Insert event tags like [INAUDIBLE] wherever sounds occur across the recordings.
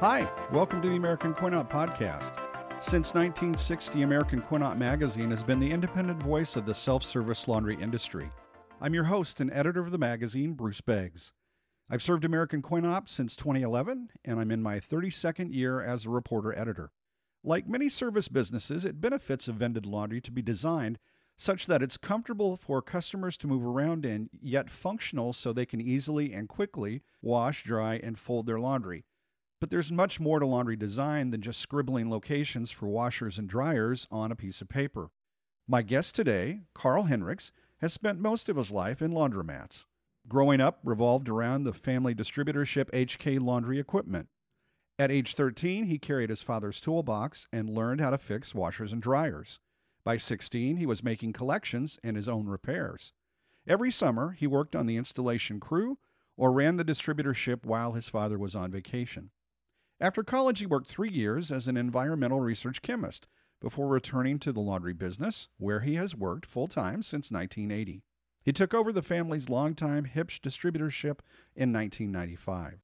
Hi, welcome to the American Coin Op podcast. Since 1960, American Coin Op magazine has been the independent voice of the self service laundry industry. I'm your host and editor of the magazine, Bruce Beggs. I've served American Coin Op since 2011, and I'm in my 32nd year as a reporter editor. Like many service businesses, it benefits a vended laundry to be designed such that it's comfortable for customers to move around in, yet functional so they can easily and quickly wash, dry, and fold their laundry. But there's much more to laundry design than just scribbling locations for washers and dryers on a piece of paper. My guest today, Karl Hinrichs, has spent most of his life in laundromats. Growing up revolved around the family distributorship HK Laundry Equipment. At age 13, he carried his father's toolbox and learned how to fix washers and dryers. By 16, he was making collections and his own repairs. Every summer, he worked on the installation crew or ran the distributorship while his father was on vacation. After college, he worked three years as an environmental research chemist before returning to the laundry business, where he has worked full time since 1980. He took over the family's longtime Huebsch distributorship in 1995.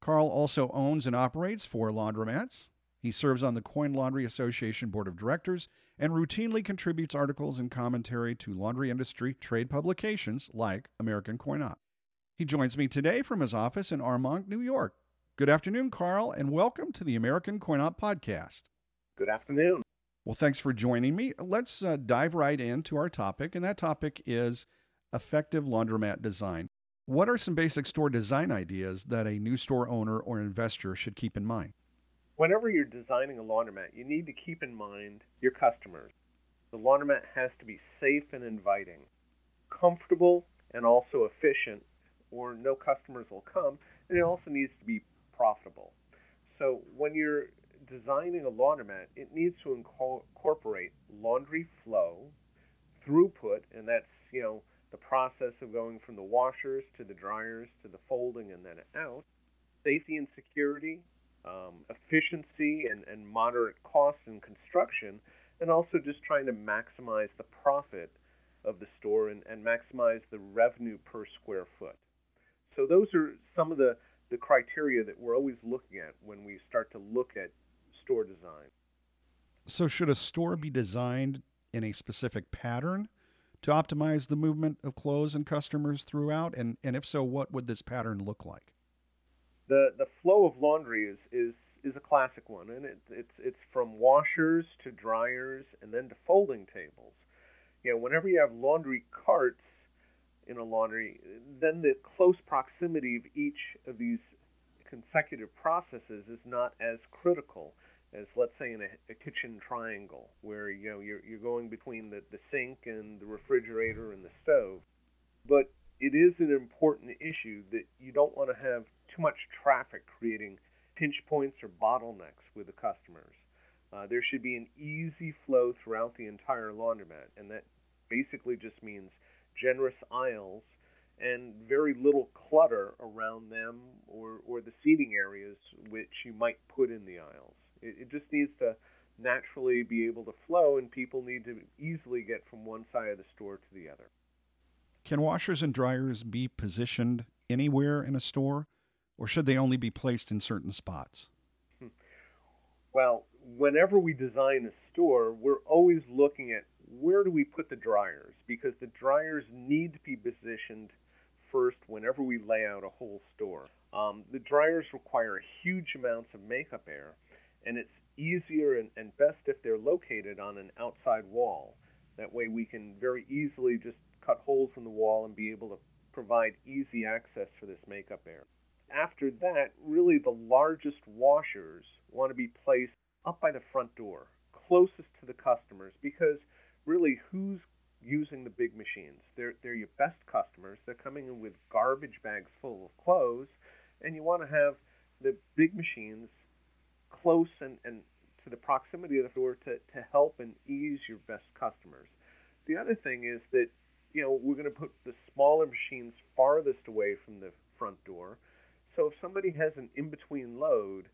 Karl also owns and operates four laundromats, he serves on the Coin Laundry Association Board of Directors and routinely contributes articles and commentary to laundry industry trade publications like American Coin Op. He joins me today from his office in Armonk, New York. Good afternoon, Karl, and welcome to the American Coin Op podcast. Good afternoon. Well, thanks for joining me. Let's uh, dive right into our topic, and that topic is effective laundromat design. What are some basic store design ideas that a new store owner or investor should keep in mind? Whenever you're designing a laundromat, you need to keep in mind your customers. The laundromat has to be safe and inviting, comfortable and also efficient, or no customers will come, and it also needs to be profitable. So when you're designing a laundromat, it needs to incorporate laundry flow, throughput, and that's, you know, the process of going from the washers to the dryers to the folding and then out, safety and security, um, efficiency and, and moderate costs in construction, and also just trying to maximize the profit of the store and, and maximize the revenue per square foot. So those are some of the, the criteria that we're always looking at when we start to look at store design. So should a store be designed in a specific pattern to optimize the movement of clothes and customers throughout? And, and if so, what would this pattern look like? the the flow of laundry is is is a classic one, and it, it's it's from washers to dryers and then to folding tables. You know, whenever you have laundry carts in a laundry, then the close proximity of each of these consecutive processes is not as critical as let's say in a, a kitchen triangle where you know you're you're going between the, the sink and the refrigerator and the stove. But it is an important issue that you don't want to have too much traffic creating pinch points or bottlenecks with the customers. Uh, there should be an easy flow throughout the entire laundromat, and that basically just means generous aisles and very little clutter around them or, or the seating areas which you might put in the aisles. It, it just needs to naturally be able to flow, and people need to easily get from one side of the store to the other. Can washers and dryers be positioned anywhere in a store? or should they only be placed in certain spots? Hmm. Well, whenever we design a store, we're always looking at where do we put the dryers because the dryers need to be positioned first whenever we lay out a whole store. Um, the dryers require huge amounts of makeup air, and it's easier and, and best if they're located on an outside wall. That way, we can very easily just cut holes in the wall and be able to provide easy access for this makeup air after that, really the largest washers want to be placed up by the front door, closest to the customers, because really who's using the big machines? They're, they're your best customers. They're coming in with garbage bags full of clothes, and you want to have the big machines close and, and to the proximity of the door to, to help and ease your best customers. The other thing is that you know we're going to put the smaller machines farthest away from the front door so if somebody has an in-between load,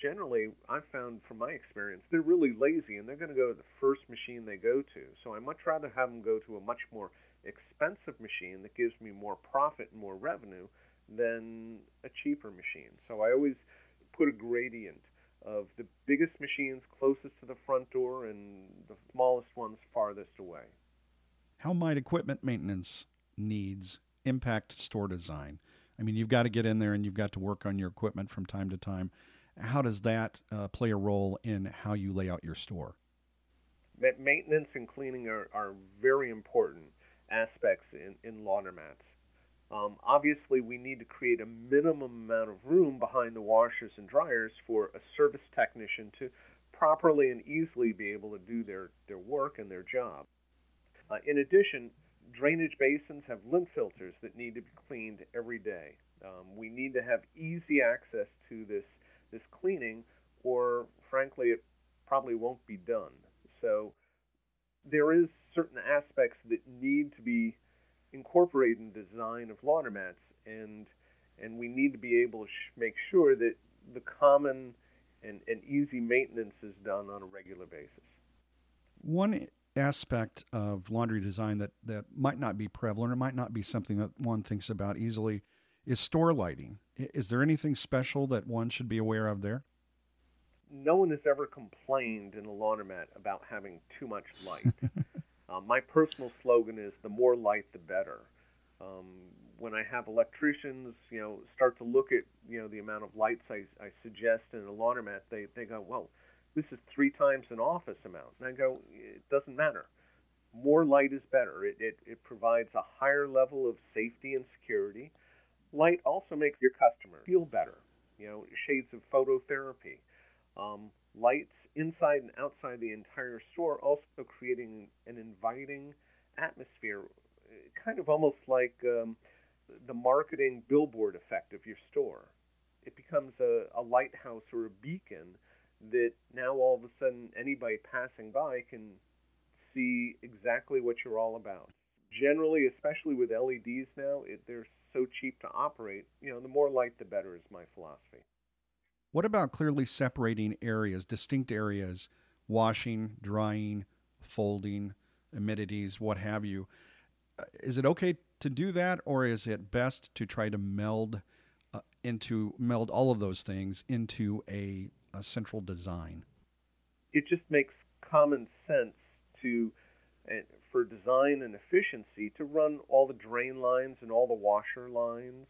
generally I've found from my experience they're really lazy and they're going to go to the first machine they go to. So I much rather have them go to a much more expensive machine that gives me more profit and more revenue than a cheaper machine. So I always put a gradient of the biggest machines closest to the front door and the smallest ones farthest away. How might equipment maintenance needs impact store design? I mean, you've got to get in there and you've got to work on your equipment from time to time. How does that uh, play a role in how you lay out your store? Maintenance and cleaning are, are very important aspects in, in laundromats. Um, obviously, we need to create a minimum amount of room behind the washers and dryers for a service technician to properly and easily be able to do their, their work and their job. Uh, in addition, drainage basins have lint filters that need to be cleaned every day. Um, we need to have easy access to this this cleaning, or frankly, it probably won't be done. So there is certain aspects that need to be incorporated in the design of laundromats, and and we need to be able to sh- make sure that the common and, and easy maintenance is done on a regular basis. One aspect of laundry design that, that might not be prevalent or might not be something that one thinks about easily is store lighting. Is there anything special that one should be aware of there? No one has ever complained in a laundromat about having too much light. [LAUGHS] uh, my personal slogan is the more light, the better. Um, when I have electricians, you know, start to look at, you know, the amount of lights I, I suggest in a laundromat, they, they go, well, this is three times an office amount. And I go, it doesn't matter. More light is better. It, it, it provides a higher level of safety and security. Light also makes your customer feel better. You know, shades of phototherapy. Um, lights inside and outside the entire store, also creating an inviting atmosphere, kind of almost like um, the marketing billboard effect of your store. It becomes a, a lighthouse or a beacon that now all of a sudden anybody passing by can see exactly what you're all about. Generally, especially with LEDs now, it, they're so cheap to operate. You know, the more light, the better is my philosophy. What about clearly separating areas, distinct areas, washing, drying, folding, amenities, what have you? Uh, is it okay to do that, or is it best to try to meld uh, into meld all of those things into a a central design? It just makes common sense to, uh, for design and efficiency, to run all the drain lines and all the washer lines,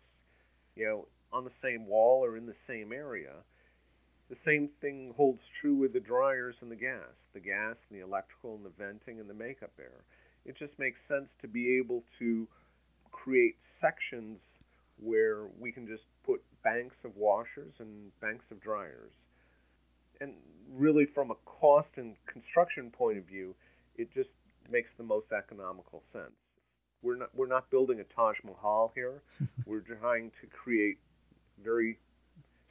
you know, on the same wall or in the same area. The same thing holds true with the dryers and the gas, the gas and the electrical and the venting and the makeup air. It just makes sense to be able to create sections where we can just put banks of washers and banks of dryers and really from a cost and construction point of view, it just makes the most economical sense. We're not we're not building a Taj Mahal here. [LAUGHS] we're trying to create very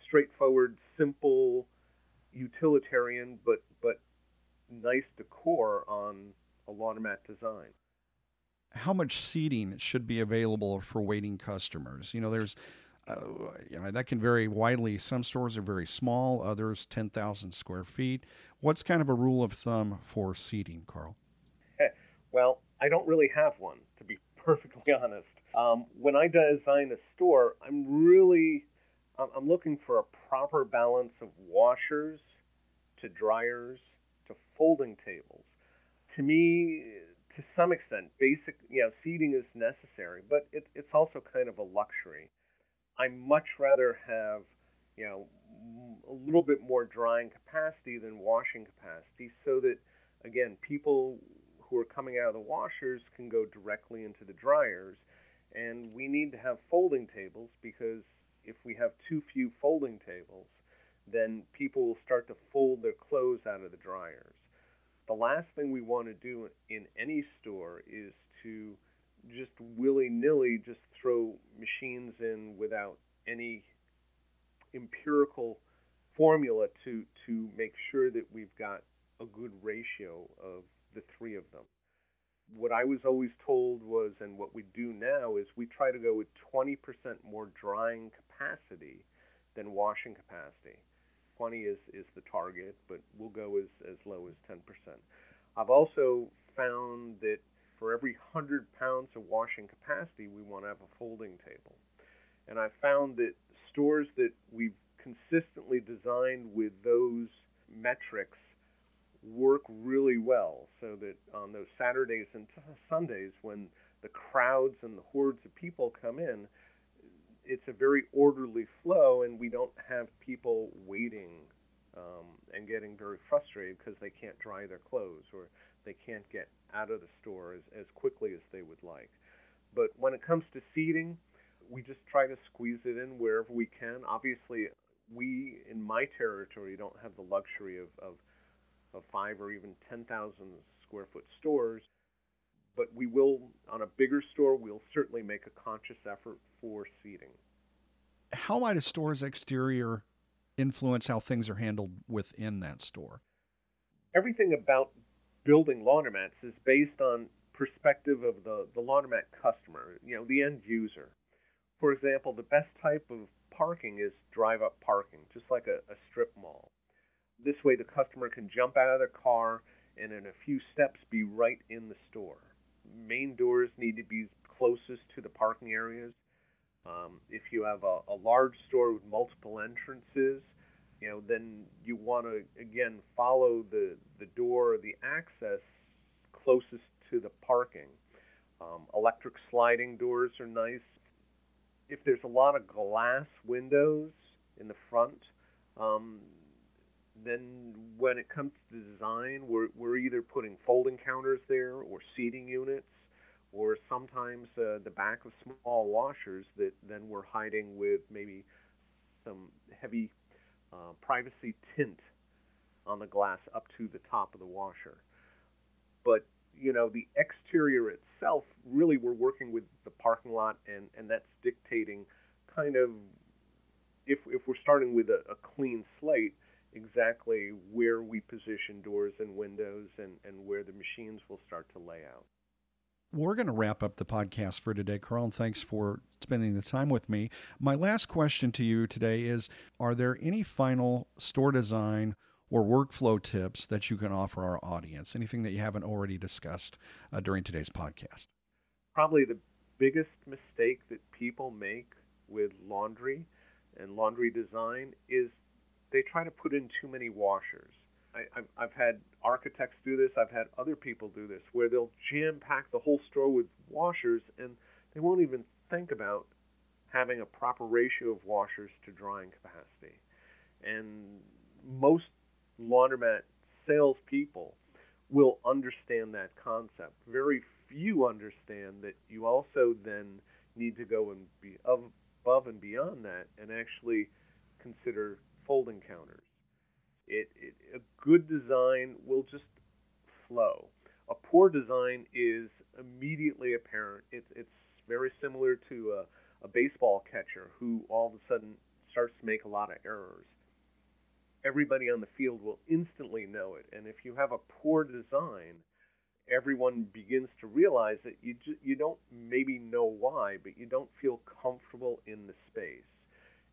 straightforward, simple, utilitarian, but but nice decor on a laundromat design. How much seating should be available for waiting customers? You know, there's uh, you know, that can vary widely. Some stores are very small, others 10,000 square feet. What's kind of a rule of thumb for seating, Karl? I don't really have one, to be [LAUGHS] perfectly honest. Um, when I design a store, I'm really I'm looking for a proper balance of washers to dryers to folding tables. To me, to some extent, basic you know seating is necessary, but it, it's also kind of a luxury. I much rather have, you know, a little bit more drying capacity than washing capacity so that, again, people who are coming out of the washers can go directly into the dryers. And we need to have folding tables because if we have too few folding tables, then people will start to fold their clothes out of the dryers. The last thing we want to do in any store is to just willy nilly just throw machines in without any empirical formula to to make sure that we've got a good ratio of the three of them. What I was always told was, and what we do now is we try to go with 20% more drying capacity than washing capacity. 20 is, is the target, but we'll go as, as low as 10%. I've also found that for every 100 pounds of washing capacity, we want to have a folding table. And I found that stores that we've consistently designed with those metrics work really well so that on those Saturdays and Sundays when the crowds and the hordes of people come in, it's a very orderly flow and we don't have people waiting um, and getting very frustrated because they can't dry their clothes or they can't get out of the store as, as quickly as they would like. But when it comes to seating, we just try to squeeze it in wherever we can. Obviously, we in my territory don't have the luxury of, of, of five or even 10,000 square foot stores, but we will, on a bigger store, we'll certainly make a conscious effort for seating. How might a store's exterior influence how things are handled within that store? Everything about building laundromats is based on perspective of the, the laundromat customer, you know, the end user. For example, the best type of parking is drive up parking, just like a, a strip mall. This way, the customer can jump out of their car and in a few steps be right in the store. Main doors need to be closest to the parking areas. Um, if you have a, a large store with multiple entrances, you know, then you want to again follow the the door or the access closest to the parking. Um, electric sliding doors are nice. If there's a lot of glass windows in the front, um, then when it comes to design, we're, we're either putting folding counters there or seating units, or sometimes uh, the back of small washers that then we're hiding with maybe some heavy uh, privacy tint on the glass up to the top of the washer. But you know, the exterior itself, really, we're working with the parking lot, and and that's dictating kind of if if we're starting with a, a clean slate, exactly where we position doors and windows, and and where the machines will start to lay out. We're going to wrap up the podcast for today, Karl, and thanks for spending the time with me. My last question to you today is Are there any final store design or workflow tips that you can offer our audience? Anything that you haven't already discussed uh, during today's podcast? Probably the biggest mistake that people make with laundry and laundry design is they try to put in too many washers. I, have I've had architects do this. I've had other people do this, where they'll jam pack the whole store with washers, and they won't even think about having a proper ratio of washers to drying capacity. And most laundromat salespeople will understand that concept. Very few understand that you also then need to go and be above and beyond that and actually consider folding counters. It, it, a good design will just flow. A poor design is immediately apparent. It's it's very similar to a, a baseball catcher who all of a sudden starts to make a lot of errors everybody on the field will instantly know it. And if you have a poor design, everyone begins to realize that you ju- you don't maybe know why, but you don't feel comfortable in the space.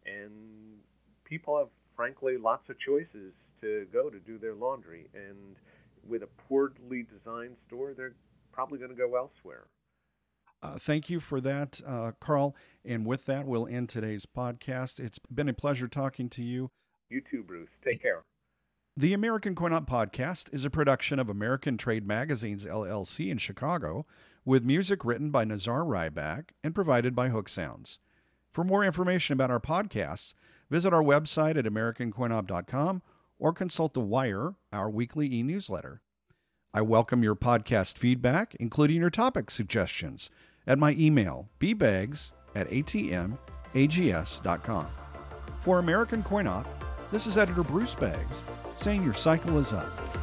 And people have frankly lots of choices to go to do their laundry, and with a poorly designed store, they're probably going to go elsewhere. Uh, thank you for that, uh, Karl. And with that, we'll end today's podcast. It's been a pleasure talking to you. You too, Bruce. Take care. The American Coin Op podcast is a production of American Trade Magazines LLC in Chicago, with music written by Nazar Rybak and provided by Hook Sounds. For more information about our podcasts, visit our website at AmericanCoinOp.com or consult The Wire, our weekly e newsletter. I welcome your podcast feedback, including your topic suggestions, at my email, bbeggs at atmags.com. For American Coin Op, this is editor Bruce Beggs saying your cycle is up.